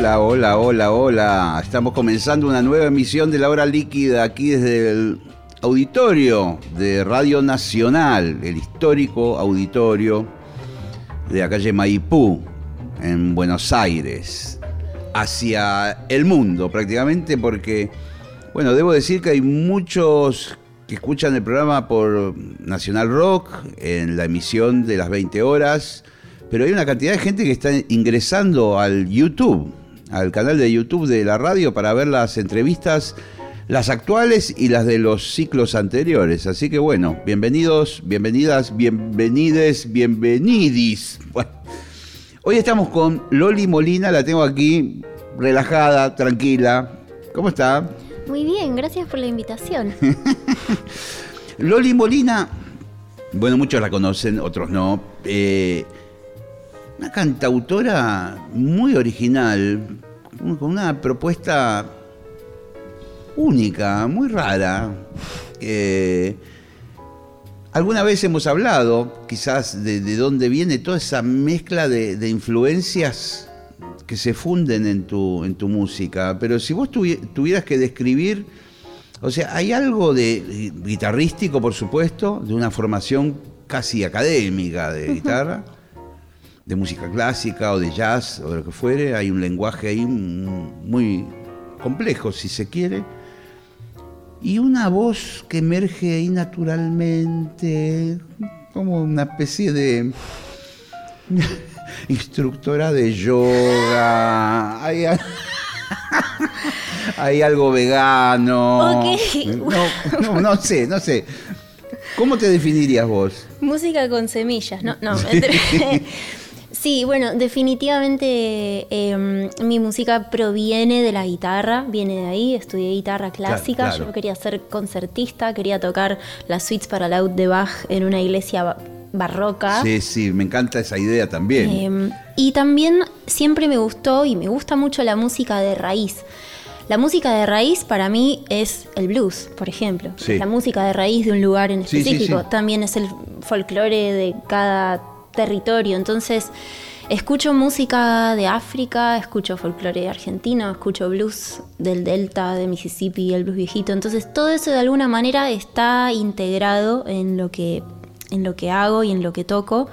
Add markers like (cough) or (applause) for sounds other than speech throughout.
Hola, hola, hola, hola. Estamos comenzando una nueva emisión de La Hora Líquida aquí desde el auditorio de Radio Nacional, el histórico auditorio de la calle Maipú, en Buenos Aires, hacia el mundo prácticamente, porque, bueno, debo decir que hay muchos que escuchan el programa por Nacional Rock, en la emisión de las 20 horas, pero hay una cantidad de gente que está ingresando al YouTube al canal de YouTube de la radio para ver las entrevistas, las actuales y las de los ciclos anteriores. Así que bueno, bienvenidos, bienvenidas, bienvenides, bienvenidis. (laughs) hoy estamos con Loli Molina, la tengo aquí relajada, tranquila. ¿Cómo está? Muy bien, gracias por la invitación. (laughs) Loli Molina, bueno, muchos la conocen, otros no. Eh, una cantautora muy original, con una propuesta única, muy rara. alguna vez hemos hablado, quizás, de, dónde viene toda esa mezcla de, influencias que se funden en tu, en tu música, pero si vos tuvieras que describir, o sea, hay algo de guitarrístico, por supuesto, de una formación casi académica de (laughs) guitarra de música clásica o de jazz o de lo que fuere, hay un lenguaje ahí muy complejo, si se quiere, y una voz que emerge ahí naturalmente, como una especie de (laughs) instructora de yoga. Hay, (laughs) algo vegano. No, no sé, no sé. ¿Cómo te definirías vos? Música con semillas, no, no. Sí, (laughs) bueno, definitivamente em, mi música proviene de la guitarra, viene de ahí, estudié guitarra clásica, yo quería ser concertista, quería tocar las suites para laúd de Bach en una iglesia barroca. Sí, sí, me encanta esa idea también. Em, y también siempre me gustó y me gusta mucho la música de raíz. La música de raíz para mí es el blues, por ejemplo. La música de raíz de un lugar en específico. también es el folclore de cada territorio. Entonces, escucho música de África, escucho folclore argentino, escucho blues del Delta, de Mississippi, el blues viejito. Entonces, todo eso de alguna manera está integrado en lo que, en lo que hago y en lo que toco.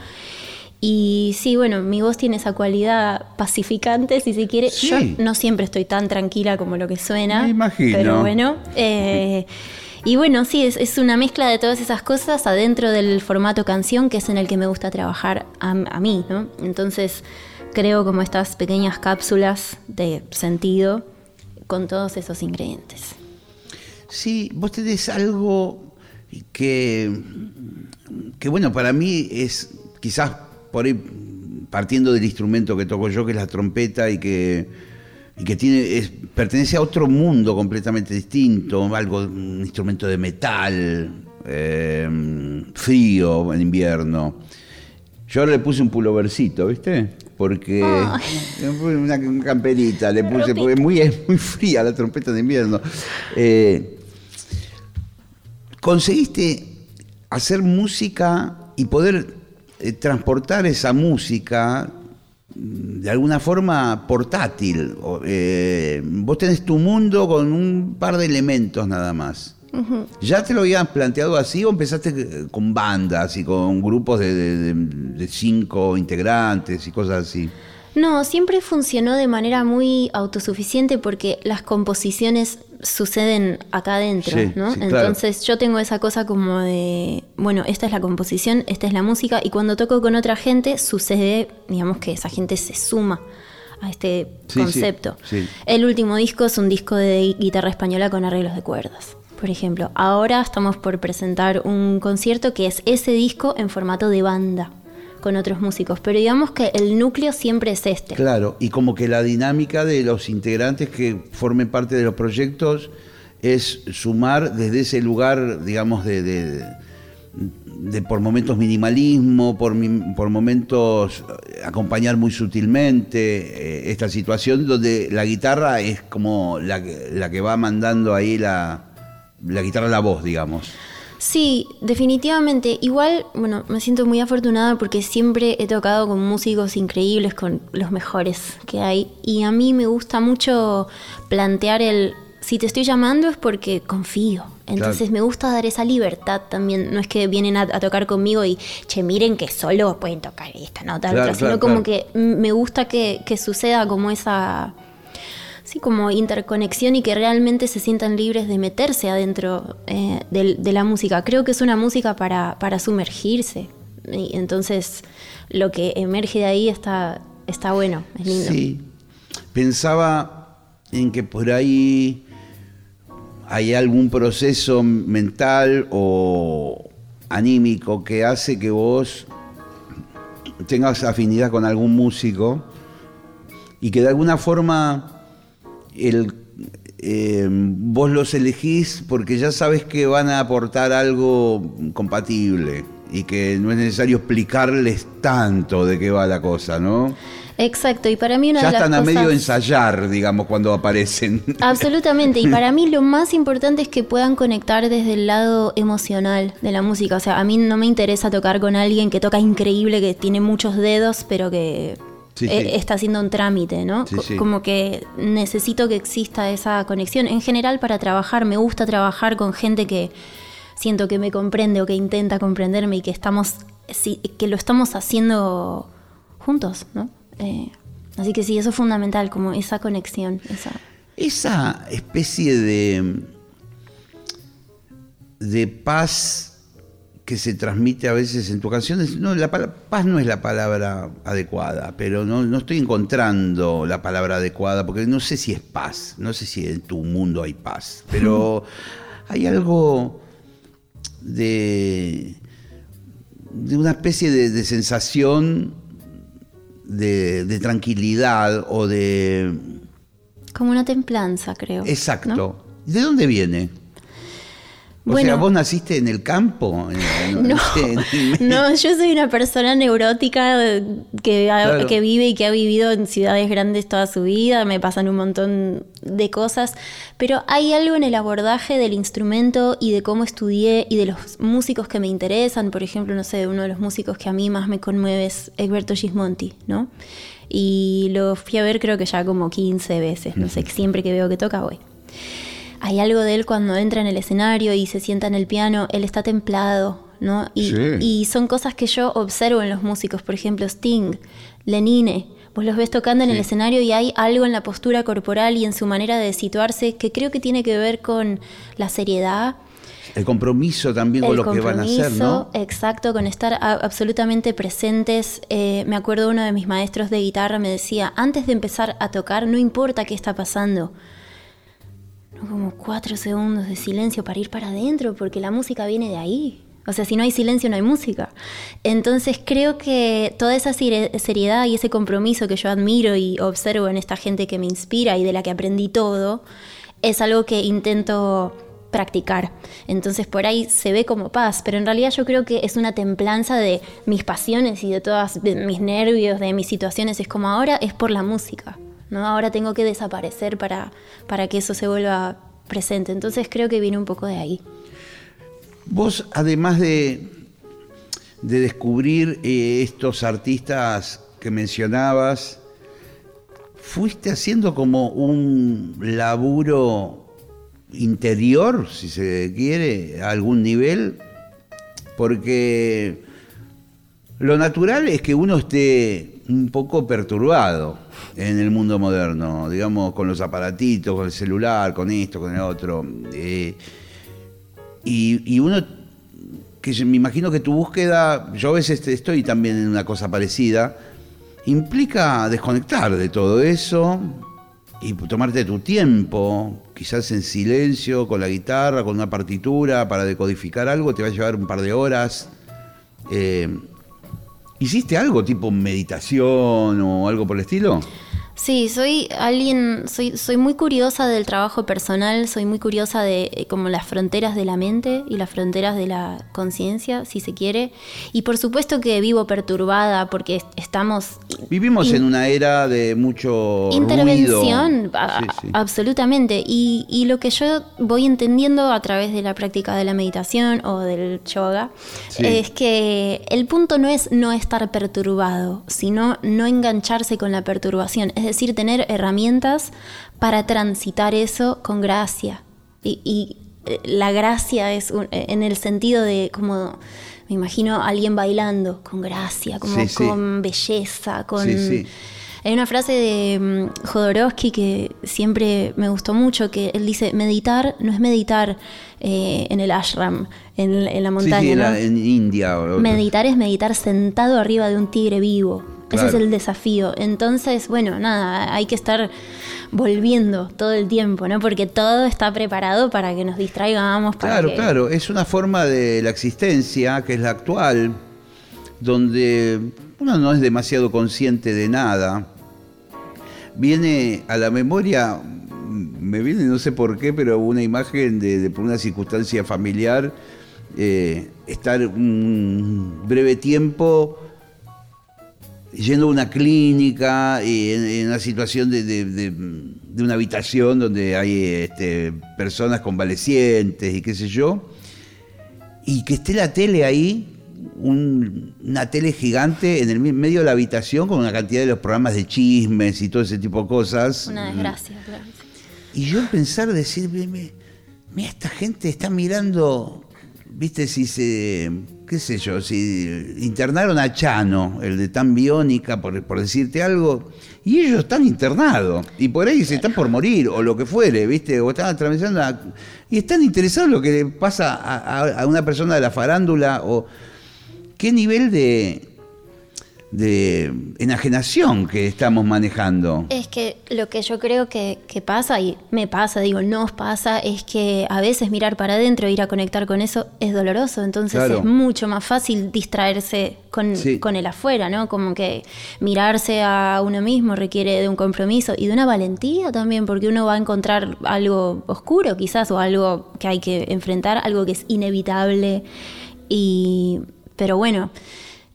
Y sí, bueno, mi voz tiene esa cualidad pacificante, si se quiere. Yo no siempre estoy tan tranquila como lo que suena. Me imagino. Pero bueno. Eh, y bueno, sí, es, una mezcla de todas esas cosas adentro del formato canción, que es en el que me gusta trabajar a, mí, ¿no? Entonces creo como estas pequeñas cápsulas de sentido con todos esos ingredientes. Sí, vos tenés algo que, que bueno, para mí es quizás por ahí partiendo del instrumento que toco yo, que es la trompeta, y que y que tiene, pertenece a otro mundo completamente distinto, algo, un instrumento de metal, eh, frío en invierno. Yo ahora le puse un pulovercito, ¿viste? Porque (laughs) una, camperita le puse, porque es muy, es muy fría la trompeta de invierno. Eh, conseguiste hacer música y poder eh, transportar esa música de alguna forma portátil. Eh, vos tenés tu mundo con un par de elementos nada más. ¿Ya te lo habías planteado así o empezaste con bandas y con grupos de cinco integrantes y cosas así? No, siempre funcionó de manera muy autosuficiente porque las composiciones suceden acá adentro, ¿no? Entonces yo tengo esa cosa como de, bueno, esta es la composición, esta es la música, y cuando toco con otra gente sucede, digamos que esa gente se suma a este concepto. El último disco es un disco de guitarra española con arreglos de cuerdas. Por ejemplo, ahora estamos por presentar un concierto que es ese disco en formato de banda otros músicos, pero digamos que el núcleo siempre es este. Claro, y como que la dinámica de los integrantes que formen parte de los proyectos es sumar desde ese lugar, digamos, de, de, por momentos minimalismo, por, por momentos eh, acompañar muy sutilmente eh, esta situación donde la guitarra es como la, la que va mandando ahí la, la guitarra, la voz, digamos. Sí, definitivamente. Igual, bueno, me siento muy afortunada porque siempre he tocado con músicos increíbles, con los mejores que hay. Y a mí me gusta mucho plantear el, si te estoy llamando es porque confío. Entonces me gusta dar esa libertad también. No es que vienen a, tocar conmigo y, che, miren que solo pueden tocar esta nota, otra, sino como que me gusta que, que suceda como esa sí, como interconexión y que realmente se sientan libres de meterse adentro eh, de, la música. Creo que es una música para, para sumergirse. Y entonces lo que emerge de ahí está, está bueno, es lindo. Sí, pensaba en que por ahí hay algún proceso mental o anímico que hace que vos tengas afinidad con algún músico y que de alguna forma el, eh, vos los elegís porque ya sabes que van a aportar algo compatible y que no es necesario explicarles tanto de qué va la cosa, ¿no? Exacto, y para mí una ya de las están a medio ensayar, digamos, cuando aparecen. (laughs) Absolutamente, y para mí lo más importante es que puedan conectar desde el lado emocional de la música. O sea, a mí no me interesa tocar con alguien que toca increíble, que tiene muchos dedos, pero que eh, está haciendo un trámite, ¿no? Como que necesito que exista esa conexión. En general, para trabajar, me gusta trabajar con gente que siento que me comprende o que intenta comprenderme y que estamos, que lo estamos haciendo juntos, ¿no? Eh, así que sí, eso es fundamental, como esa conexión. Esa, esa especie de, de paz que se transmite a veces en tus canciones. No, la paz no es la palabra adecuada, pero no, estoy encontrando la palabra adecuada, porque no sé si es paz, no sé si en tu mundo hay paz, pero hay algo de, de una especie de, sensación de, tranquilidad o de... Como una templanza, creo. Exacto. ¿De dónde viene? O bueno, sea, vos naciste en el campo. (laughs) No, yo soy una persona neurótica que, que vive y que ha vivido en ciudades grandes toda su vida, me pasan un montón de cosas, pero hay algo en el abordaje del instrumento y de cómo estudié y de los músicos que me interesan, por ejemplo, no sé, uno de los músicos que a mí más me conmueve es Egberto Gismonti, ¿no? Y lo fui a ver creo que ya como 15 veces, no sé, siempre que veo que toca voy hay algo de él cuando entra en el escenario y se sienta en el piano, él está templado, ¿no? Y, son cosas que yo observo en los músicos, por ejemplo, Sting, Lenine. Vos los ves tocando en el escenario y hay algo en la postura corporal y en su manera de situarse que creo que tiene que ver con la seriedad, el compromiso también con lo que van a hacer, ¿no? Exacto, con estar absolutamente presentes. Eh, me acuerdo uno de mis maestros de guitarra me decía, antes de empezar a tocar, no importa qué está pasando, como cuatro segundos de silencio para ir para adentro, porque la música viene de ahí. O sea, si no hay silencio, no hay música. Entonces creo que toda esa seriedad y ese compromiso que yo admiro y observo en esta gente que me inspira y de la que aprendí todo, es algo que intento practicar. Entonces por ahí se ve como paz, pero en realidad yo creo que es una templanza de mis pasiones y de todos mis nervios, de mis situaciones. Es como ahora es por la música. ¿No? Ahora tengo que desaparecer para, para que eso se vuelva presente. Entonces creo que viene un poco de ahí. Vos, además de, de descubrir eh, estos artistas que mencionabas, fuiste haciendo como un laburo interior, si se quiere, a algún nivel, porque lo natural es que uno esté un poco perturbado en el mundo moderno, digamos, con los aparatitos, con el celular, con esto, con el otro. Eh, y, uno, que me imagino que tu búsqueda, yo a veces estoy también en una cosa parecida, implica desconectar de todo eso y tomarte tu tiempo, quizás en silencio, con la guitarra, con una partitura, para decodificar algo, te va a llevar un par de horas. Eh, ¿Hiciste algo tipo meditación o algo por el estilo? Sí, soy alguien, soy, soy muy curiosa del trabajo personal, soy muy curiosa de eh, como las fronteras de la mente y las fronteras de la conciencia, si se quiere. Y por supuesto que vivo perturbada porque estamos... Vivimos en una era de mucho... Intervención, absolutamente. Y, y, lo que yo voy entendiendo a través de la práctica de la meditación o del yoga es que el punto no es no estar perturbado, sino no engancharse con la perturbación. Es decir, tener herramientas para transitar eso con gracia. Y, eh, la gracia es eh, en el sentido de como me imagino a alguien bailando con gracia, como con belleza, con hay una frase de mm, Jodorowsky que siempre me gustó mucho, que él dice, meditar no es meditar eh, en el ashram, en, la montaña. en, India. Meditar es meditar sentado arriba de un tigre vivo. Ese es el desafío. Entonces, bueno, nada, hay que estar volviendo todo el tiempo, ¿no? Porque todo está preparado para que nos distraigamos. claro, claro. Es una forma de la existencia, que es la actual, donde uno no es demasiado consciente de nada. Viene a la memoria, me viene no sé por qué, pero una imagen de, por una circunstancia familiar, eh, estar un breve tiempo yendo a una clínica y en, una situación de, una habitación donde hay este, personas convalecientes y qué sé yo, y que esté la tele ahí, una tele gigante en el medio de la habitación con una cantidad de los programas de chismes y todo ese tipo de cosas. Una desgracia, claro. Y yo pensar, decir, mira, esta gente está mirando, viste, si se qué sé yo, si internaron a Chano, el de tan biónica, por, decirte algo, y ellos están internados, y por ahí se están por morir, o lo que fuere, ¿viste? O están atravesando, y están interesados en lo que le pasa a, a una persona de la farándula, o qué nivel de, de enajenación que estamos manejando. Es que lo que yo creo que, pasa, y me pasa, digo, nos pasa, es que a veces mirar para adentro, ir a conectar con eso, es doloroso. Entonces es mucho más fácil distraerse con, con, el afuera, ¿no? Como que mirarse a uno mismo requiere de un compromiso y de una valentía también, porque uno va a encontrar algo oscuro quizás, o algo que hay que enfrentar, algo que es inevitable. Y, pero bueno.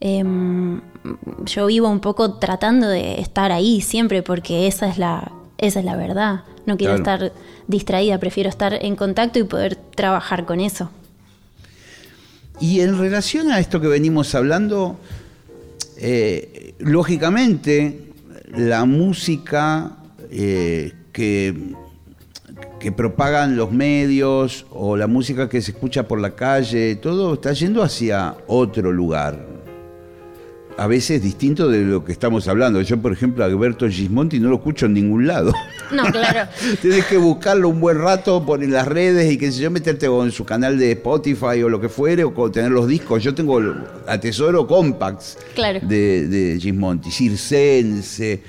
Em, yo vivo un poco tratando de estar ahí siempre porque esa es la, esa es la verdad. No quiero estar distraída, prefiero estar en contacto y poder trabajar con eso. Y en relación a esto que venimos hablando, eh, lógicamente la música eh, que, que propagan los medios o la música que se escucha por la calle, todo está yendo hacia otro lugar a veces distinto de lo que estamos hablando. Yo, por ejemplo, a Alberto Gismonti no lo escucho en ningún lado. (laughs) No, claro. (laughs) Tienes que buscarlo un buen rato, poner las redes y qué sé yo, meterte en su canal de Spotify o lo que fuere, o tener los discos. Yo tengo a tesoro compacts de, de Gismonti, Circense,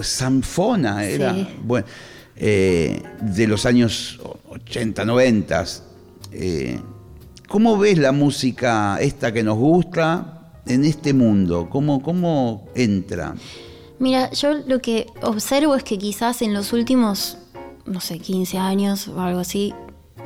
Sanfona, era. Bueno, eh, de los años 80, 90. Eh, ¿Cómo ves la música esta que nos gusta en este mundo? ¿Cómo, cómo entra? Mira, yo lo que observo es que quizás en los últimos, no sé, 15 años o algo así,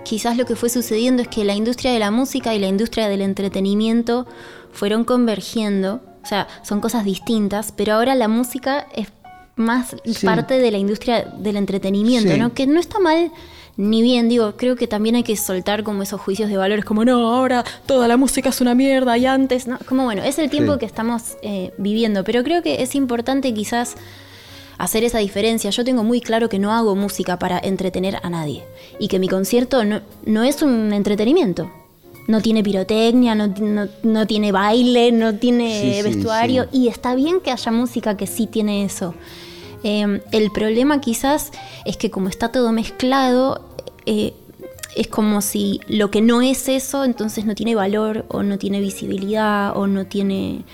quizás lo que fue sucediendo es que la industria de la música y la industria del entretenimiento fueron convergiendo. O sea, son cosas distintas, pero ahora la música es más parte de la industria del entretenimiento, ¿no? Que no está mal ni bien, digo, creo que también hay que soltar como esos juicios de valores, como no, ahora toda la música es una mierda y antes, ¿no? Como bueno, es el tiempo que estamos eh, viviendo, pero creo que es importante quizás hacer esa diferencia. Yo tengo muy claro que no hago música para entretener a nadie y que mi concierto no, no es un entretenimiento. No tiene pirotecnia, no, no, tiene baile, no tiene vestuario y está bien que haya música que sí tiene eso. Em, el problema quizás es que como está todo mezclado, eh, es como si lo que no es eso, entonces no tiene valor o no tiene visibilidad o no tiene,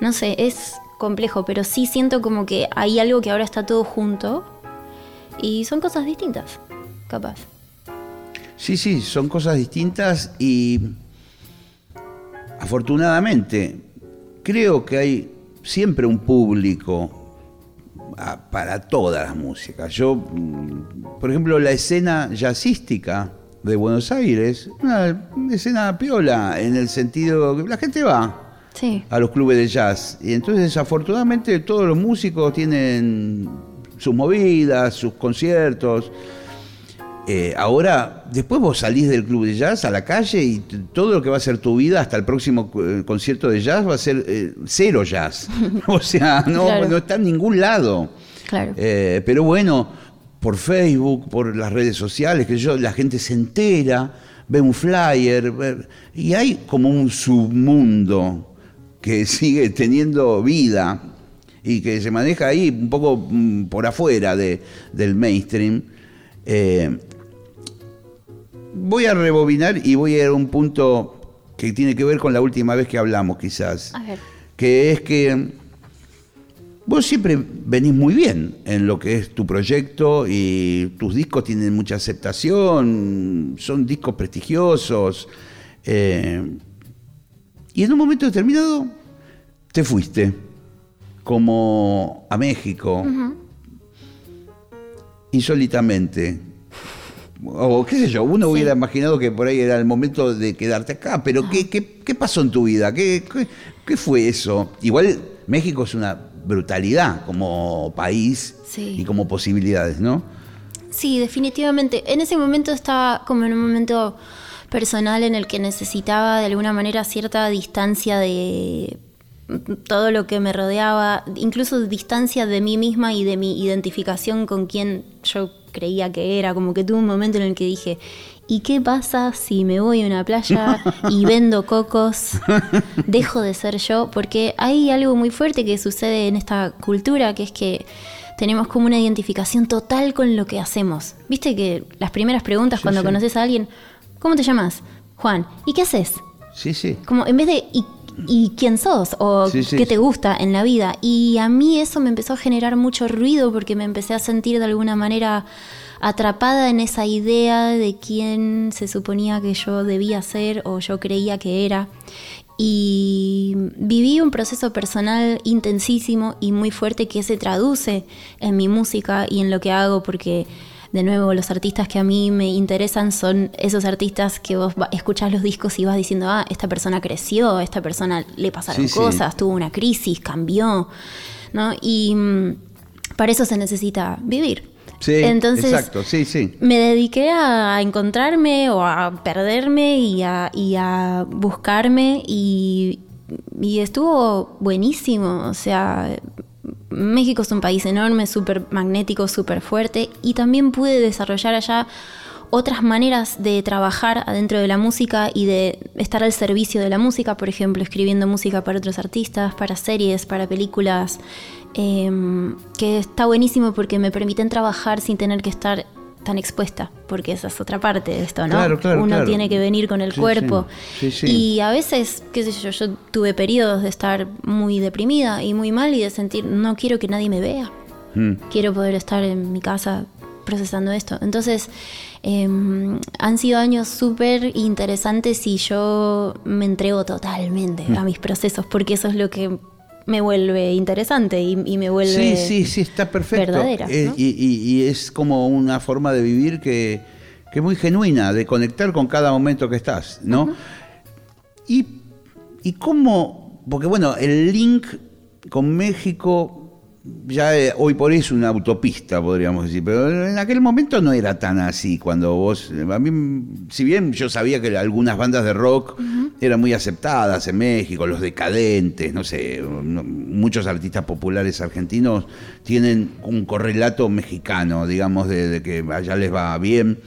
no sé, es complejo, pero sí siento como que hay algo que ahora está todo junto y son cosas distintas, capaz. Sí, sí, son cosas distintas y afortunadamente creo que hay siempre un público para todas las músicas. Yo, mm, por ejemplo, la escena jazzística de Buenos Aires, una escena piola, en el sentido que la gente va a los clubes de jazz. Y entonces, desafortunadamente, todos los músicos tienen sus movidas, sus conciertos. Eh, ahora, después vos salís del club de jazz a la calle y todo lo que va a ser tu vida hasta el próximo eh, concierto de jazz va a ser eh, cero jazz. (laughs) (laughs) o sea, no, no, está en ningún lado. Claro. pero bueno, por Facebook, por las redes sociales, que yo, la gente se entera, ve un flyer, y hay como un submundo que (laughs) sigue teniendo vida y que se maneja ahí un poco mm, por afuera de, del mainstream voy a rebobinar y voy a ir a un punto que tiene que ver con la última vez que hablamos, quizás. Que es que vos siempre venís muy bien en lo que es tu proyecto y tus discos tienen mucha aceptación, son discos prestigiosos. Eh, y en un momento determinado te fuiste, como a México, insólitamente o qué sé yo, uno hubiera imaginado que por ahí era el momento de quedarte acá, pero ¿qué, qué, pasó en tu vida? ¿Qué, ¿Qué, fue eso? Igual México es una brutalidad como país y como posibilidades, ¿no? Sí, definitivamente. En ese momento estaba como en un momento personal en el que necesitaba de alguna manera cierta distancia de todo lo que me rodeaba, incluso distancia de mí misma y de mi identificación con quien yo creía que era, como que tuve un momento en el que dije, ¿y qué pasa si me voy a una playa y (laughs) vendo cocos? Dejo de ser yo, porque hay algo muy fuerte que sucede en esta cultura, que es que tenemos como una identificación total con lo que hacemos. Viste que las primeras preguntas cuando conoces a alguien, ¿cómo te llamas? Juan, ¿y qué haces? Sí, sí. Como en vez de, ¿y quién sos? ¿O qué te gusta en la vida? Y a mí eso me empezó a generar mucho ruido porque me empecé a sentir de alguna manera atrapada en esa idea de quién se suponía que yo debía ser o yo creía que era. Y viví un proceso personal intensísimo y muy fuerte que se traduce en mi música y en lo que hago porque de nuevo, los artistas que a mí me interesan son esos artistas que vos escuchás los discos y vas diciendo, ah, esta persona creció, esta persona le pasaron cosas, tuvo una crisis, cambió, ¿no? Y mm, para eso se necesita vivir. Sí, Entonces, exacto, sí, sí. Me dediqué a encontrarme o a perderme y a, y a buscarme y, y estuvo buenísimo. O sea, México es un país enorme, súper magnético, súper fuerte y también pude desarrollar allá otras maneras de trabajar adentro de la música y de estar al servicio de la música, por ejemplo, escribiendo música para otros artistas, para series, para películas, em, que está buenísimo porque me permiten trabajar sin tener que estar tan expuesta, porque esa es otra parte de esto, ¿no? Claro, claro, Uno tiene que venir con el cuerpo. y a veces, qué sé yo, yo tuve periodos de estar muy deprimida y muy mal y de sentir, no quiero que nadie me vea. Mm. Quiero poder estar en mi casa procesando esto. Entonces, em, han sido años súper interesantes y yo me entrego totalmente mm. a mis procesos, porque eso es lo que me vuelve interesante y, me vuelve sí, sí, sí, está perfecto. verdadera. Eh, y, es como una forma de vivir que, es muy genuina, de conectar con cada momento que estás, ¿no? y, y cómo, porque bueno, el link con México ya eh, hoy por hoy es una autopista, podríamos decir, pero en aquel momento no era tan así. Cuando vos, a mí, si bien yo sabía que algunas bandas de rock eran muy aceptadas en México, los decadentes, no sé, muchos artistas populares argentinos tienen un correlato mexicano, digamos, de que allá les va bien.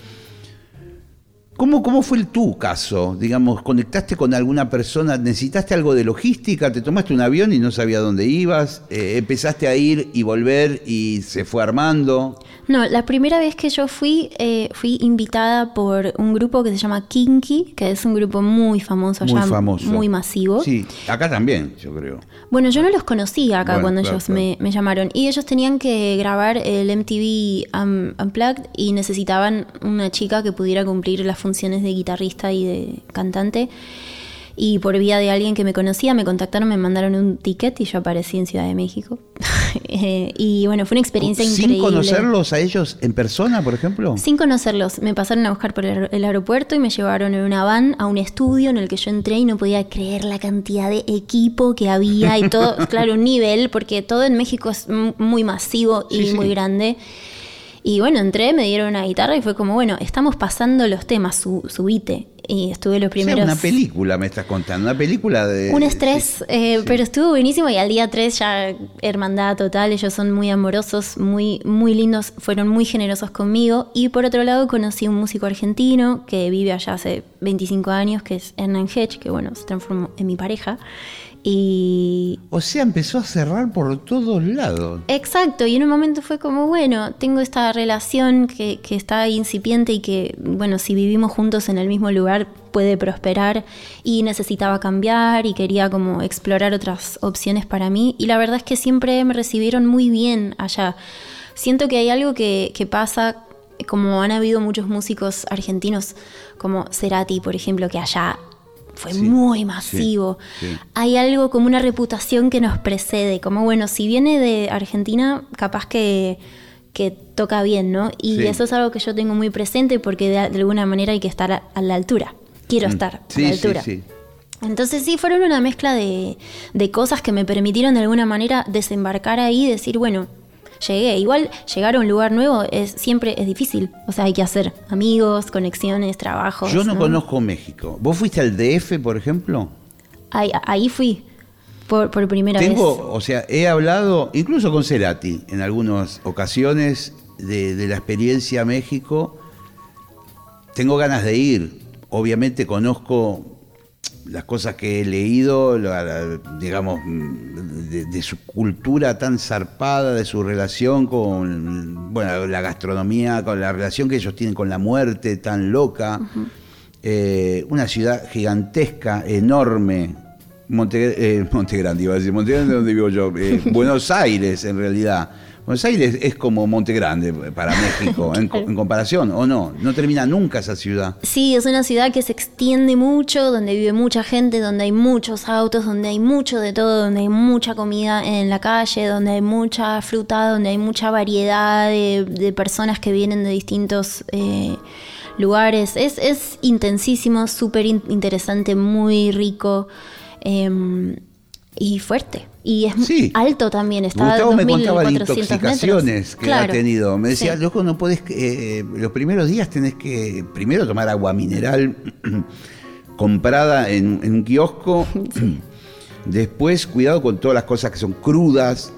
¿Cómo, ¿Cómo fue el tu caso? Digamos, ¿conectaste con alguna persona? ¿Necesitaste algo de logística? ¿Te tomaste un avión y no sabía dónde ibas? Eh, ¿Empezaste a ir y volver y se fue armando? No, la primera vez que yo fui, eh, fui invitada por un grupo que se llama Kinky, que es un grupo muy famoso muy allá, famoso. muy masivo. Sí, acá también, yo creo. Bueno, yo no los conocía acá cuando ellos Me, llamaron. Y ellos tenían que grabar el MTV Unplugged y necesitaban una chica que pudiera cumplir las funciones de guitarrista y de cantante. Y por vía de alguien que me conocía, me contactaron, me mandaron un ticket y yo aparecí en Ciudad de México. (laughs) Eh, y bueno, fue una experiencia increíble. ¿Sin conocerlos a ellos en persona, por ejemplo? Sin conocerlos. Me pasaron a buscar por el aeropuerto y me llevaron en una van a un estudio en el que yo entré y no podía creer la cantidad de equipo que había y todo, (laughs) claro, un nivel, porque todo en México es muy masivo y muy grande. Y bueno, entré, me dieron una guitarra y fue como, bueno, estamos pasando los temas, su, subite y estuve los primeros... una película me estás contando, una película de... Un estrés, eh, pero estuvo buenísimo y al día 3 ya hermandad total, ellos son muy amorosos, muy, muy lindos, fueron muy generosos conmigo. Y por otro lado conocí un músico argentino que vive allá hace 25 años, que es Hernán Hedge, que bueno, se transformó en mi pareja. Y... O sea, empezó a cerrar por todos lados. Exacto, y en un momento fue como, bueno, tengo esta relación que, que está incipiente y que, bueno, si vivimos juntos en el mismo lugar puede prosperar y necesitaba cambiar y quería como explorar otras opciones para mí. Y la verdad es que siempre me recibieron muy bien allá. Siento que hay algo que, que pasa como han habido muchos músicos argentinos, como Cerati, por ejemplo, que allá fue muy masivo. Hay algo como una reputación que nos precede, como bueno, si viene de Argentina, capaz que, que toca bien, ¿no? Y eso es algo que yo tengo muy presente porque de, alguna manera hay que estar a, la altura. Quiero mm. estar a la altura. Entonces sí, fueron una mezcla de, de cosas que me permitieron de alguna manera desembarcar ahí y decir, bueno, llegué. Igual llegar a un lugar nuevo es siempre es difícil. O sea, hay que hacer amigos, conexiones, trabajos. Yo no, conozco México. ¿Vos fuiste al DF, por ejemplo? Ahí, ahí fui. Por, por primera Tengo, vez. O sea, he hablado, incluso con Cerati, en algunas ocasiones, de, de la experiencia México. Tengo ganas de ir. Obviamente conozco las cosas que he leído, digamos, de, su cultura tan zarpada, de su relación con bueno, la gastronomía, con la relación que ellos tienen con la muerte tan loca. Eh, una ciudad gigantesca, enorme. Monte, eh, Montegrande, iba a decir, Montegrande donde vivo yo, eh, (laughs) Buenos Aires en realidad Buenos Aires es como Monte Grande para (laughs) México, en, comparación, ¿o no? No termina nunca esa ciudad. Sí, es una ciudad que se extiende mucho, donde vive mucha gente, donde hay muchos autos, donde hay mucho de todo, donde hay mucha comida en la calle, donde hay mucha fruta, donde hay mucha variedad de, personas que vienen de distintos eh, lugares. Es, es intensísimo, súper interesante, muy rico. Em, y fuerte. Y es alto también, está a me contaba de intoxicaciones que ha tenido. Me decía, loco, no podés, eh, los primeros días tenés que primero tomar agua mineral (clears throat) comprada en, un kiosco, (clears throat) después cuidado con todas las cosas que son crudas.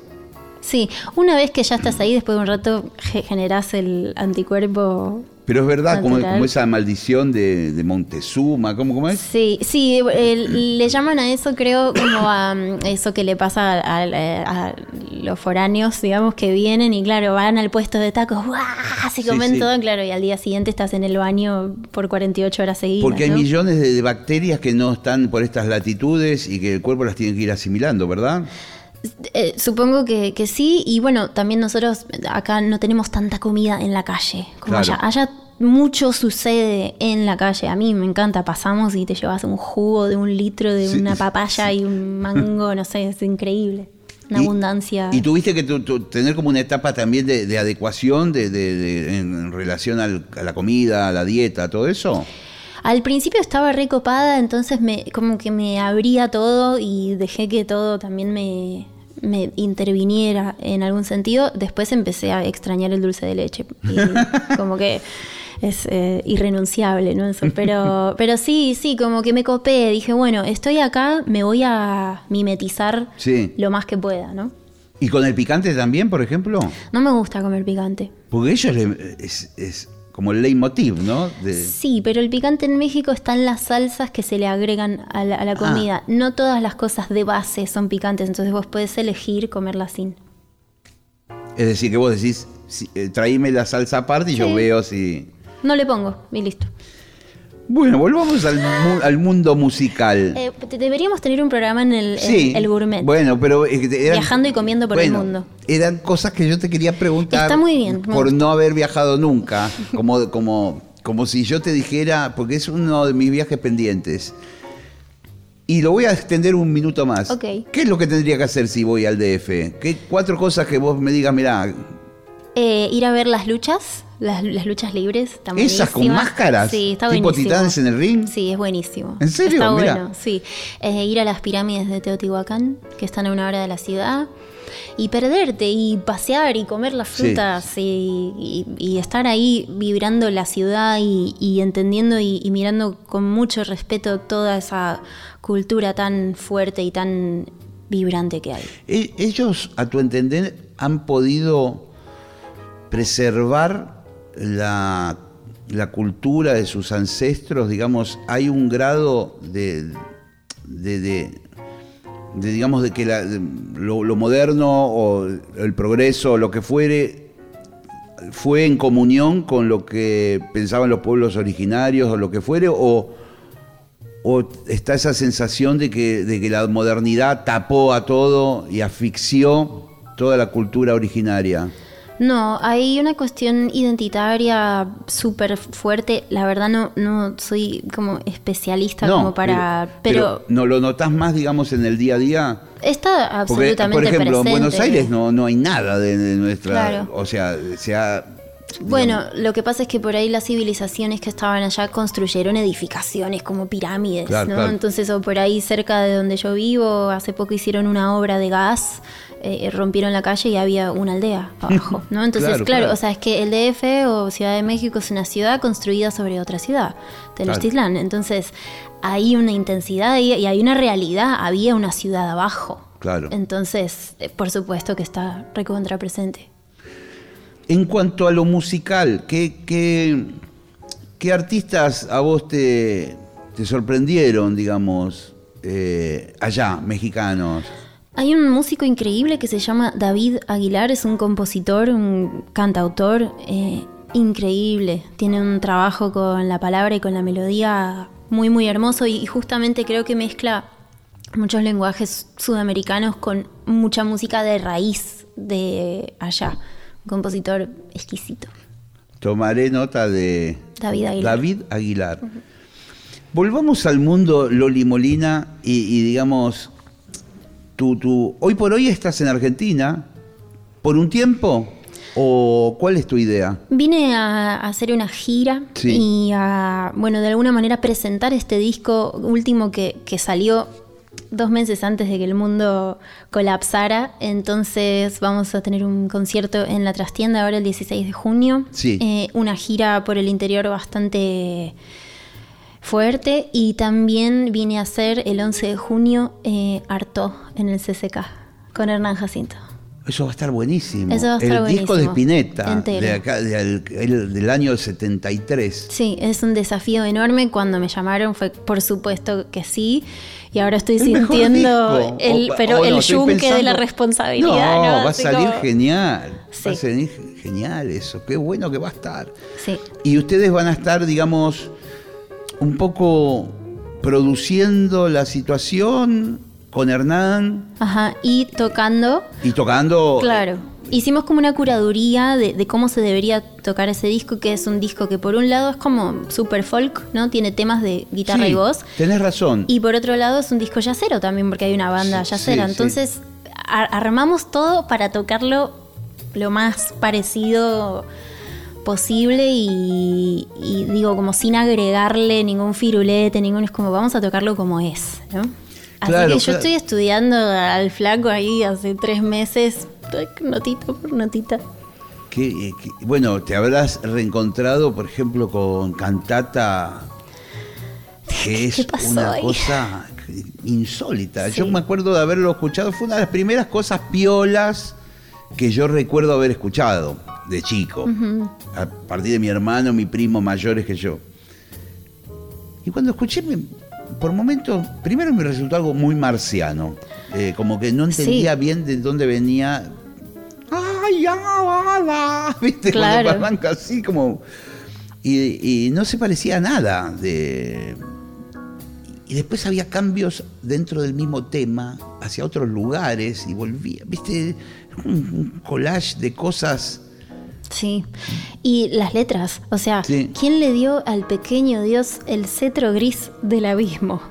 Sí, una vez que ya estás ahí, después de un rato generás el anticuerpo pero es verdad, como, esa maldición de, Montezuma, ¿cómo, ¿cómo, es? Sí, sí, le llaman a eso, creo, como a mm, eso que le pasa a, los foráneos, digamos, que vienen y claro, van al puesto de tacos, ¡guau! se comen todo, claro, y al día siguiente estás en el baño por 48 horas seguidas. Porque hay millones de bacterias que no están por estas latitudes y que el cuerpo las tiene que ir asimilando, ¿verdad? Eh, supongo que, sí, y bueno, también nosotros acá no tenemos tanta comida en la calle como allá. Allá mucho sucede en la calle. A mí me encanta, pasamos y te llevas un jugo de un litro de una papaya y un mango, no sé, es increíble. Una abundancia. ¿Y tuviste que tener como una etapa también de, adecuación de, en relación a la comida, a la dieta, todo eso? Al principio estaba recopada, entonces me, como que me abría todo y dejé que todo también me, me interviniera en algún sentido. Después empecé a extrañar el dulce de leche. (laughs) como que es eh, irrenunciable, ¿no? Pero, (laughs) pero sí, sí, como que me copé. Dije, bueno, estoy acá, me voy a mimetizar lo más que pueda, ¿no? ¿Y con el picante también, por ejemplo? No me gusta comer picante. Porque ellos es como el leitmotiv, ¿no? Sí, pero el picante en México están las salsas que se le agregan a la, ah. comida. No todas las cosas de base son picantes, entonces vos podés elegir comerla sin. Es decir, que vos decís, eh, traíme la salsa aparte y yo veo si... No le pongo, y listo. Bueno, volvamos al, mundo musical. Eh, deberíamos tener un programa en el, gourmet. Bueno, pero. Viajando y comiendo por el mundo. Eran cosas que yo te quería preguntar. Está muy bien. Por no haber viajado nunca. Como, como, como si yo te dijera, porque es uno de mis viajes pendientes. Y lo voy a extender un minuto más. Ok. ¿Qué es lo que tendría que hacer si voy al DF? ¿Qué cuatro cosas que vos me digas, mirá, eh, ir a ver las luchas, las, luchas libres. ¿Esas con máscaras? Sí, está ¿Tipo titanes en el ring? Sí, es buenísimo. ¿En serio? Está bueno, sí. Eh, ir a las pirámides de Teotihuacán, que están a una hora de la ciudad. Y perderte y pasear y comer las frutas y, estar ahí vibrando la ciudad y, entendiendo y, mirando con mucho respeto toda esa cultura tan fuerte y tan vibrante que hay. E, ellos, a tu entender, han podido preservar la, cultura de sus ancestros, digamos, hay un grado de, de, digamos, de que lo, moderno o el progreso o lo que fuere fue en comunión con lo que pensaban los pueblos originarios o lo que fuere, o, o está esa sensación de que, de que la modernidad tapó a todo y asfixió toda la cultura originaria. No, hay una cuestión identitaria súper fuerte. La verdad no, no soy como especialista como para... Pero, ¿No lo notas más, digamos, en el día a día? Está absolutamente Por ejemplo, en Buenos Aires no, no hay nada de, nuestra... O sea, se ha... Bueno, lo que pasa es que por ahí las civilizaciones que estaban allá construyeron edificaciones como pirámides, ¿no? Entonces, o por ahí cerca de donde yo vivo, hace poco hicieron una obra de gas eh, rompieron la calle y había una aldea abajo, (laughs) ¿no? Entonces, claro, o sea, es que el DF o Ciudad de México es una ciudad construida sobre otra ciudad, Tenochtitlán. Entonces, hay una intensidad y hay una realidad, había una ciudad abajo. Claro. Entonces, eh, por supuesto que está recontra presente. En cuanto a lo musical, ¿qué, qué, artistas a vos te, te sorprendieron, digamos, eh, allá, mexicanos? Hay un músico increíble que se llama David Aguilar, es un compositor, un cantautor eh, increíble. Tiene un trabajo con la palabra y con la melodía muy, muy hermoso y justamente creo que mezcla muchos lenguajes sudamericanos con mucha música de raíz de allá. Un compositor exquisito. Tomaré nota de David Aguilar. David Aguilar. Volvamos al mundo Loli Molina y digamos, hoy por hoy estás en Argentina por un tiempo o cuál es tu idea? Vine a, hacer una gira y a, bueno, de alguna manera presentar este disco último que, salió dos meses antes de que el mundo colapsara. Entonces vamos a tener un concierto en la trastienda ahora el 16 de junio. Eh, una gira por el interior bastante fuerte y también vine a hacer el 11 de junio eh, Arto en el CCK con Hernán Jacinto. Eso va a estar buenísimo. Eso va a estar el disco de Spinetta, de acá, del año 73. Sí, es un desafío enorme. Cuando me llamaron fue por supuesto que sí. Y ahora estoy sintiendo el, pero el yunque de la responsabilidad. No, va a salir genial. Va a salir genial eso. Qué bueno que va a estar. Sí. Y ustedes van a estar, digamos, un poco produciendo la situación con Hernán. Ajá, y tocando. Y tocando. Claro. Hicimos como una curaduría de, cómo se debería tocar ese disco, que es un disco que por un lado es como super folk, ¿no? Tiene temas de guitarra y voz. Tenés razón. Y por otro lado es un disco yacero también, porque hay una banda yacera. Entonces armamos todo para tocarlo lo más parecido posible y, digo, como sin agregarle ningún firulete, ningún, es como vamos a tocarlo como es, ¿no? Así que yo estoy estudiando al flaco ahí hace tres meses, notita por notita. Que, bueno, te habrás reencontrado, por ejemplo, con Cantata, que es una cosa insólita. Yo me acuerdo de haberlo escuchado, fue una de las primeras cosas piolas que yo recuerdo haber escuchado de chico, a partir de mi hermano, mi primo mayores que yo. Y cuando escuché, por momentos, primero me resultó algo muy marciano, eh, como que no entendía bien de dónde venía. ¡Ay, ya, (laughs) ¿Viste? Cuando arranca así como. Y, y, no se parecía a nada. De... Y después había cambios dentro del mismo tema, hacia otros lugares, y volvía. ¿Viste? Un collage de cosas Sí, y las letras, o sea, ¿quién le dio al pequeño Dios el cetro gris del abismo?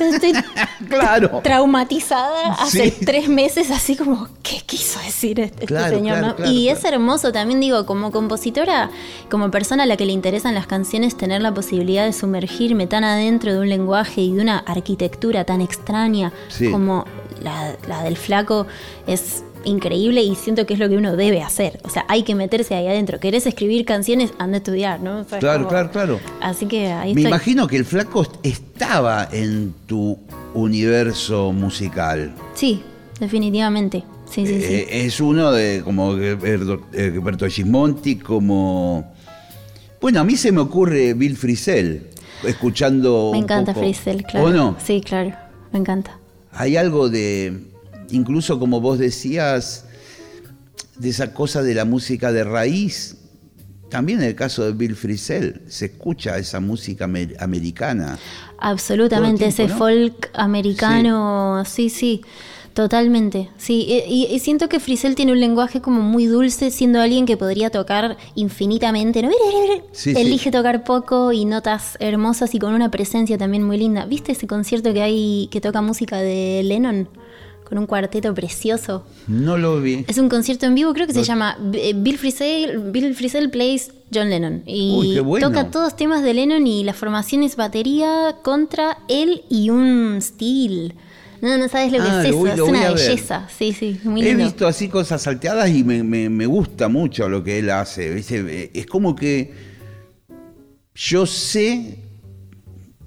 estoy (laughs) claro. traumatizada hace tres meses, así como, ¿qué quiso decir este, este señor? y es hermoso también, digo, como compositora, como persona a la que le interesan las canciones, tener la posibilidad de sumergirme tan adentro de un lenguaje y de una arquitectura tan extraña como la, la del flaco es increíble y siento que es lo que uno debe hacer. O sea, hay que meterse ahí adentro. ¿Querés escribir canciones? Anda a estudiar, ¿no? claro, claro, claro. Así que ahí Me imagino que el flaco estaba en tu universo musical. Sí, definitivamente. Sí, sí, sí. Eh, es uno de como Berto Gismonti, como... Bueno, a mí se me ocurre Bill Frisell, escuchando... Me encanta Frisell, claro. ¿O no? Sí, claro, me encanta. Hay algo de incluso como vos decías, de esa cosa de la música de raíz. También en el caso de Bill Frisell, se escucha esa música americana. Absolutamente, ese folk americano, sí, sí. Totalmente, sí. Y, siento que Frisell tiene un lenguaje como muy dulce, siendo alguien que podría tocar infinitamente. ¿no? Elige tocar poco y notas hermosas y con una presencia también muy linda. ¿Viste ese concierto que hay que toca música de Lennon? Con un cuarteto precioso. No lo vi. Es un concierto en vivo, creo que se llama eh, Bill Frisell, Bill Frisell Plays John Lennon. Y toca todos temas de Lennon y la formación es batería contra él y un steel. No, no sabes lo que ah, es eso, es una belleza. Sí, sí, muy lindo. He visto así cosas salteadas y me, me gusta mucho lo que él hace. Es como que yo sé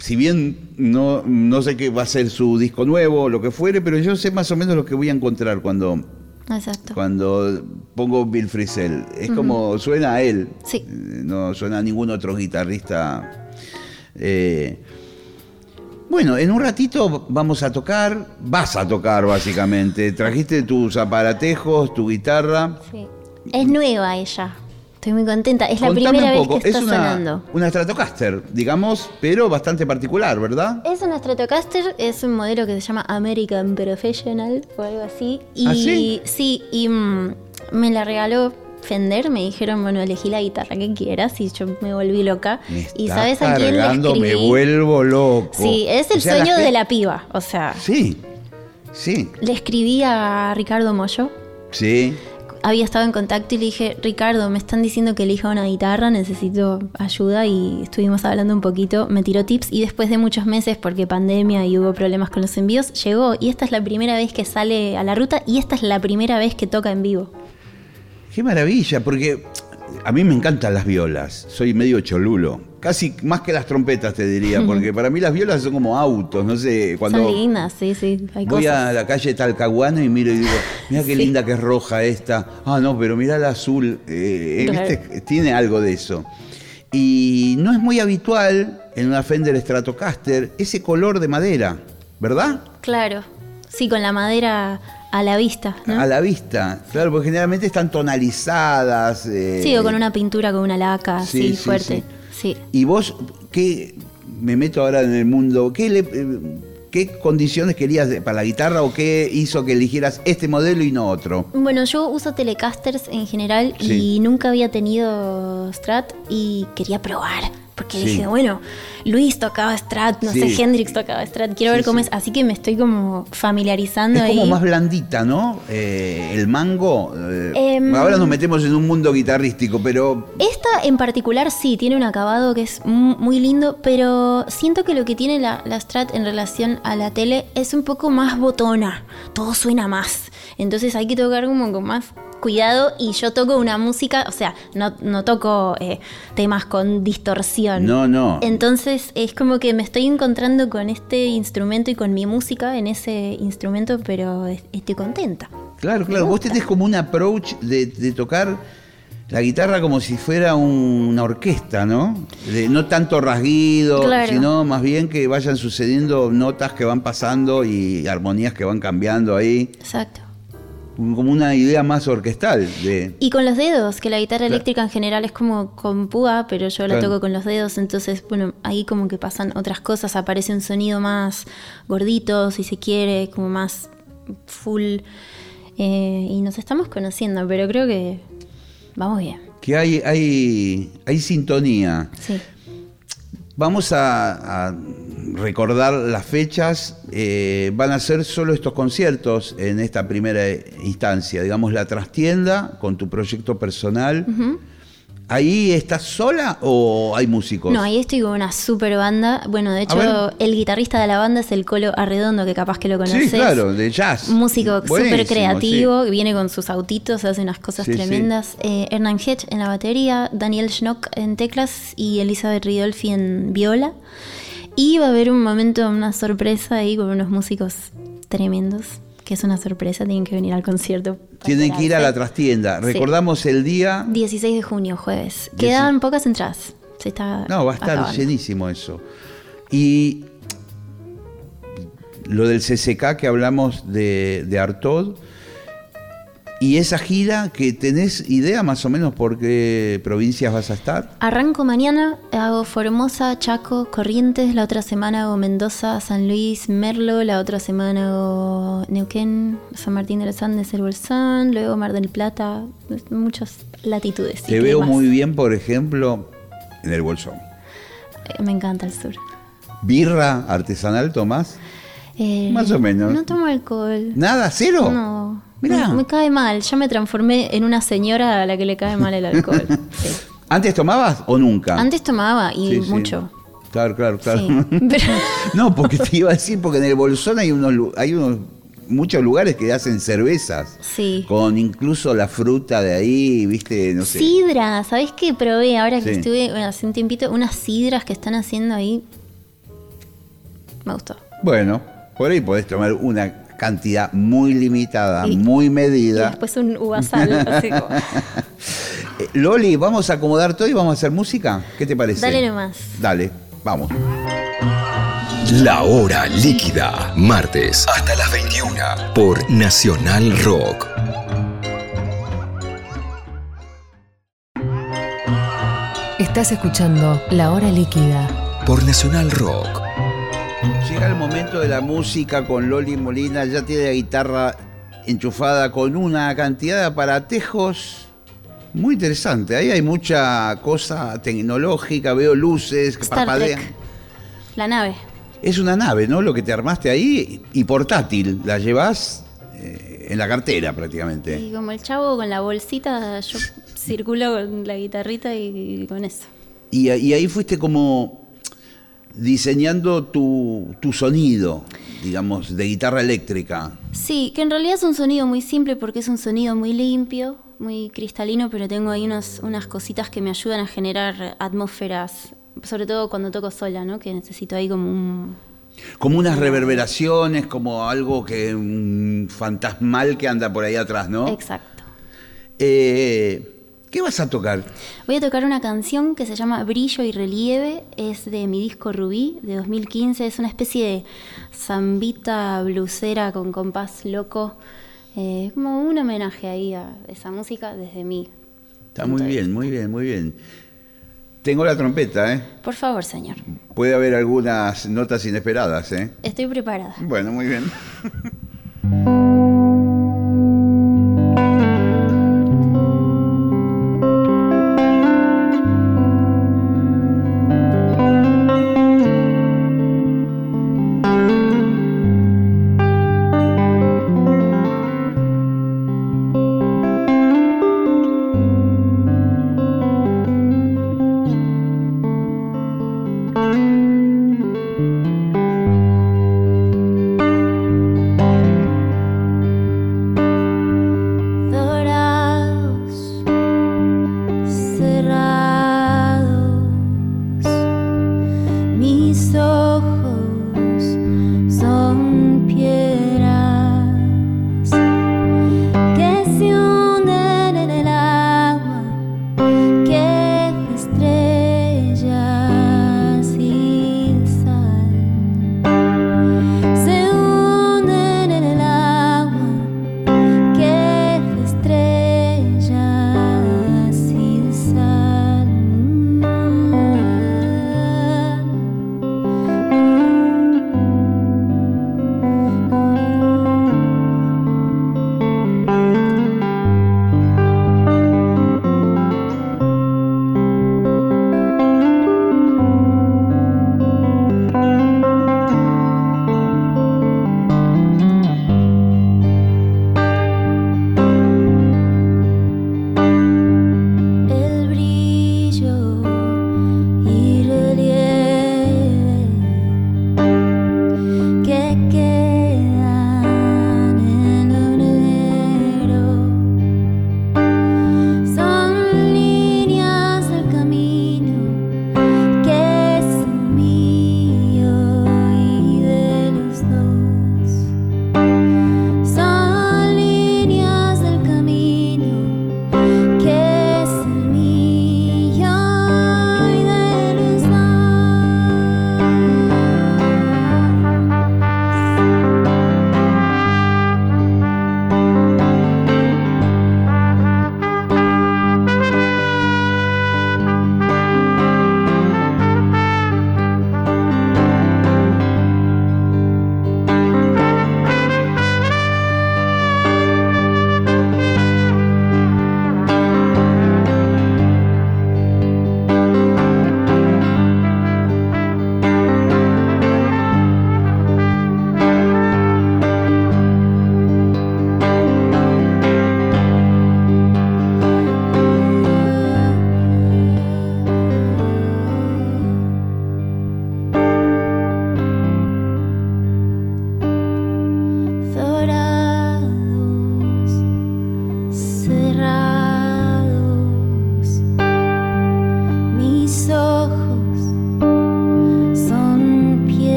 si bien no, no sé qué va a ser su disco nuevo lo que fuere, pero yo sé más o menos lo que voy a encontrar cuando, cuando pongo Bill Frisell. Es como suena a él, sí. no suena a ningún otro guitarrista. Eh, bueno, en un ratito vamos a tocar, vas a tocar básicamente. Trajiste tus aparatejos, tu guitarra. Sí. Es nueva ella. Estoy muy contenta. Es la primera vez que está es una, sonando. Una Stratocaster, digamos, pero bastante particular, ¿verdad? Es una Stratocaster, es un modelo que se llama American Professional o algo así. Y ¿Ah, sí? sí, y mm, me la regaló Fender, me dijeron, bueno, elegí la guitarra que quieras y yo me volví loca. y sabes a quién le escribí? me vuelvo loco. Sí, es el sueño de la piba, o sea. Sí, sí. Le escribí a Ricardo Moyo. Sí había estado en contacto y le dije, Ricardo, me están diciendo que elija una guitarra, necesito ayuda y estuvimos hablando un poquito, me tiró tips y después de muchos meses, porque pandemia y hubo problemas con los envíos, llegó y esta es la primera vez que sale a la ruta y esta es la primera vez que toca en vivo. Qué maravilla, porque a mí me encantan las violas, soy medio cholulo. Casi más que las trompetas, te diría, porque para mí las violas son como autos, no sé. Cuando son lindas, sí, sí. voy a la calle Talcahuano y miro y digo, mira qué linda que es roja esta. Ah, no, pero mira la azul. Eh, eh, Tiene algo de eso. Y no es muy habitual en una Fender Stratocaster ese color de madera, ¿verdad? Claro. Sí, con la madera a la vista. A la vista, claro, porque generalmente están tonalizadas. Eh, sí, o con una pintura con una laca, así fuerte. Sí. Y vos, ¿qué? Me meto ahora en el mundo, ¿qué, eh, ¿qué condiciones querías para la guitarra o qué hizo que eligieras este modelo y no otro? Bueno, yo uso Telecasters en general y nunca había tenido Strat y quería probar porque dije, bueno, Luis tocaba Strat, no sé, Hendrix tocaba Strat, quiero ver cómo es, así que me estoy como familiarizando es como más blandita, ¿no? Eh, el mango. Eh, em, ahora nos metemos en un mundo guitarrístico, pero. Esta en particular sí, tiene un acabado que es muy lindo, pero siento que lo que tiene la, la Strat en relación a la tele es un poco más botona, todo suena más. Entonces hay que tocar como con más cuidado y yo toco una música, o sea, no, toco eh, temas con distorsión. No, no. Entonces es como que me estoy encontrando con este instrumento y con mi música en ese instrumento, pero estoy contenta. Claro, claro. Vos tenés como un approach de, tocar la guitarra como si fuera una orquesta, ¿no? no tanto rasguido, sino más bien que vayan sucediendo notas que van pasando y armonías que van cambiando ahí. Exacto como una idea más orquestal. De... Y con los dedos, que la guitarra eléctrica en general es como con púa, pero yo la toco con los dedos, entonces, bueno, ahí como que pasan otras cosas, aparece un sonido más gordito, si se quiere, como más full. Eh, y nos estamos conociendo, pero creo que vamos bien. Que hay, hay, hay sintonía. Sí. Vamos a, recordar las fechas. Eh, van a ser solo estos conciertos en esta primera instancia. Digamos, la trastienda con tu proyecto personal. ¿Ahí estás sola o hay músicos? No, ahí estoy con una super banda. Bueno, de hecho, el guitarrista de la banda es el Colo Arredondo, que capaz que lo conoces. Sí, claro, de jazz. Músico súper creativo, que viene con sus autitos, hace unas cosas tremendas. Eh, Hernán Hedge en la batería, Daniel Schnock en teclas y Elizabeth Ridolfi en viola. Y va a haber un momento, una sorpresa ahí con unos músicos tremendos que es una sorpresa, tienen que venir al concierto. Tienen que ir a la trastienda. Recordamos el día... 16 de junio, jueves. Quedan pocas entradas. no, va a estar llenísimo eso. Y lo del CCK que hablamos de, de Artod, ¿Y esa gira que tenés idea más o menos por qué provincias vas a estar? Arranco mañana, hago Formosa, Chaco, Corrientes, la otra semana hago Mendoza, San Luis, Merlo, la otra semana hago Neuquén, San Martín de los Andes, El Bolsón, luego Mar del Plata, muchas latitudes. Te veo muy bien, por ejemplo, en El Bolsón. Eh, me encanta el sur. ¿Birra artesanal tomás? Eh, más o menos. No tomo alcohol. ¿Nada? ¿Cero? No. Me, cae mal. Ya me transformé en una señora a la que le cae mal el alcohol. (laughs) ¿Antes tomabas o nunca? Antes tomaba y mucho. Claro, claro, claro. (laughs) no, porque te iba a decir, porque en el Bolsón hay unos, hay unos muchos lugares que hacen cervezas. Sí. Con incluso la fruta de ahí, viste, no sé. Sidra, ¿sabés qué probé ahora que estuve hace un tiempito? Unas sidras que están haciendo ahí. Me gustó. Bueno, por ahí podés tomar una cantidad muy limitada, muy medida. Y después un uvasal. (laughs) así eh, Loli, vamos a acomodar todo y vamos a hacer música. ¿Qué te parece? Dale nomás. Dale, vamos. La hora líquida, martes hasta las 21 por Nacional Rock. Estás escuchando La hora líquida por Nacional Rock. Llega el momento de la música con Loli Molina, ya tiene la guitarra enchufada con una cantidad de aparatejos muy interesante. Ahí hay mucha cosa tecnológica, veo luces que parpadean. La nave. Es una nave, ¿no? Lo que te armaste ahí y portátil. La llevas eh, en la cartera prácticamente. Y como el chavo con la bolsita, yo circulo con la guitarrita y, con eso. y ahí fuiste como diseñando tu, sonido, digamos, de guitarra eléctrica. Sí, que en realidad es un sonido muy simple porque es un sonido muy limpio, muy cristalino, pero tengo ahí unas cositas que me ayudan a generar atmósferas, sobre todo cuando toco sola, ¿no? Que necesito ahí como un... Como unas reverberaciones, como algo que un fantasmal que anda por ahí atrás, ¿no? Exacto. Eh, ¿Qué vas a tocar? Voy a tocar una canción que se llama Brillo y Relieve, es de mi disco Rubí de 2015, es una especie de zambita blusera con compás loco, eh, como un homenaje ahí a esa música desde mí. Está muy bien, muy bien, muy bien. Tengo la trompeta, ¿eh? Por favor, señor. Puede haber algunas notas inesperadas, ¿eh? Estoy preparada. Bueno, muy bien. (laughs)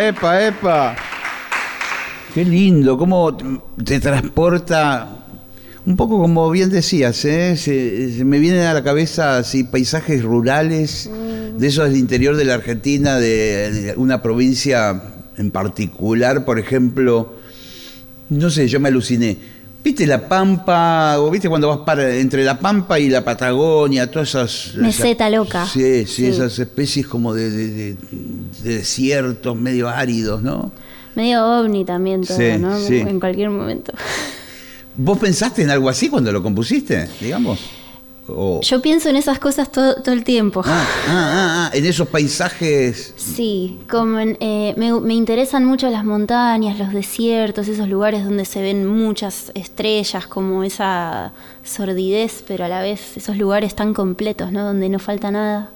Epa, epa. Qué lindo, cómo te transporta un poco como bien decías, ¿eh? se, me vienen a la cabeza así paisajes rurales, mm. de esos del interior de la Argentina, de, una provincia en particular, por ejemplo, no sé, yo me aluciné. ¿Viste la Pampa? ¿O viste cuando vas para, entre la Pampa y la Patagonia? Todas esas. Meseta loca. Sí, sí, esas especies como de, de, desiertos medio áridos, ¿no? Medio ovni también todo, ¿no? En cualquier momento. ¿Vos pensaste en algo así cuando lo compusiste, digamos? Yo pienso en esas cosas todo, el tiempo. Ah, ah, ah, ah, en esos paisajes. Sí, como eh, me, interesan mucho las montañas, los desiertos, esos lugares donde se ven muchas estrellas, como esa sordidez, pero a la vez esos lugares tan completos, ¿no? Donde no falta nada.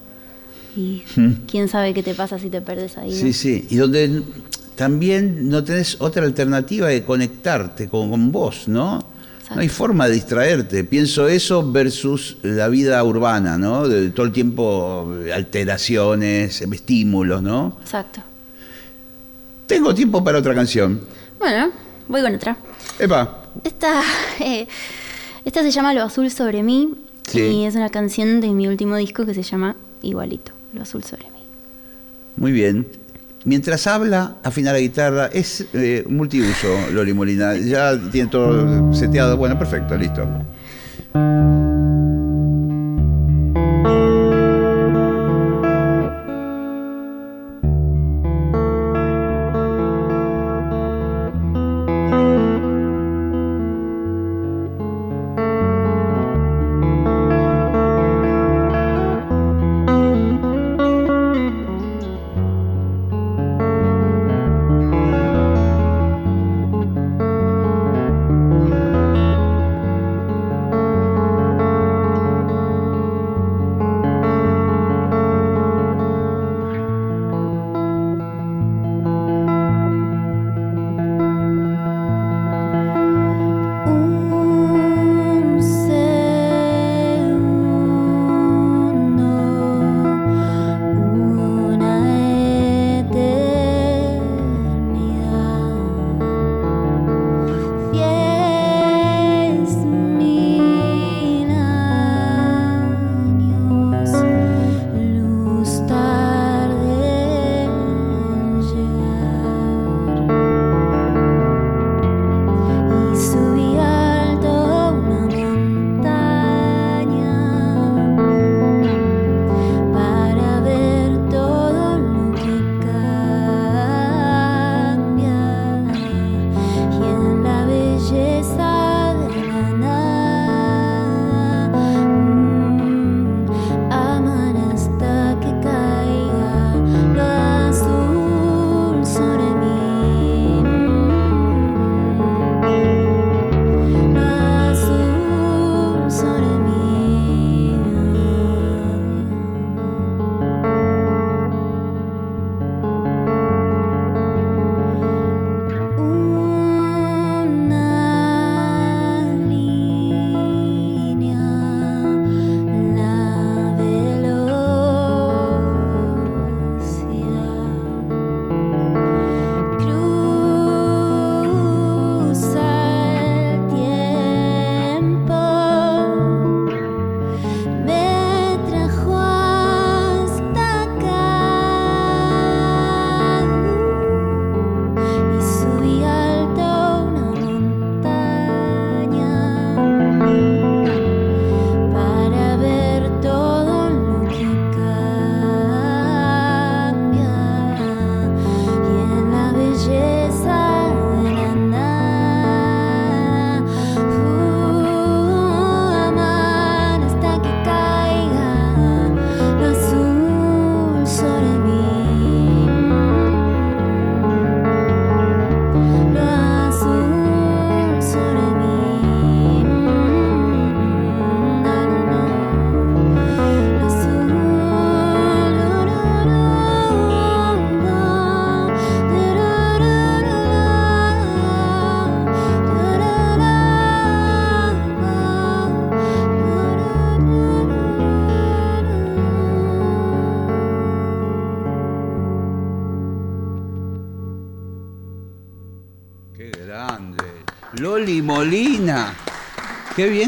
Y quién sabe qué te pasa si te perdes ahí. Sí, sí. Y donde también no tenés otra alternativa de conectarte con, vos, ¿no? No hay forma de distraerte. Pienso eso versus la vida urbana, ¿no? De todo el tiempo alteraciones, estímulos, ¿no? Exacto. Tengo tiempo para otra canción. Bueno, voy con otra. Epa. Esta, eh, esta se llama Lo Azul sobre mí. Y es una canción de mi último disco que se llama Igualito, Lo Azul sobre mí. Muy bien. Mientras habla, afina la guitarra. Es eh, multiuso, Loli Molina. Ya tiene todo seteado. Bueno, perfecto, listo.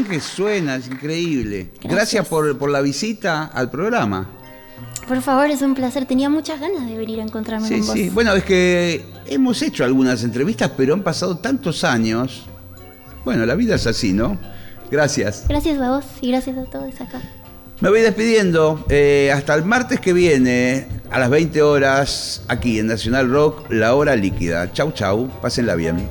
Que suena, es increíble. Gracias, por, la visita al programa. Por favor, es un placer. Tenía muchas ganas de venir a encontrarme con vos. Sí, bueno, es que hemos hecho algunas entrevistas, pero han pasado tantos años. Bueno, la vida es así, ¿no? Gracias. Gracias a vos y gracias a todos acá. Me voy despidiendo. Eh, hasta el martes que viene, a las 20 horas, aquí en Nacional Rock, la hora líquida. Chau, chau. Pásenla bien.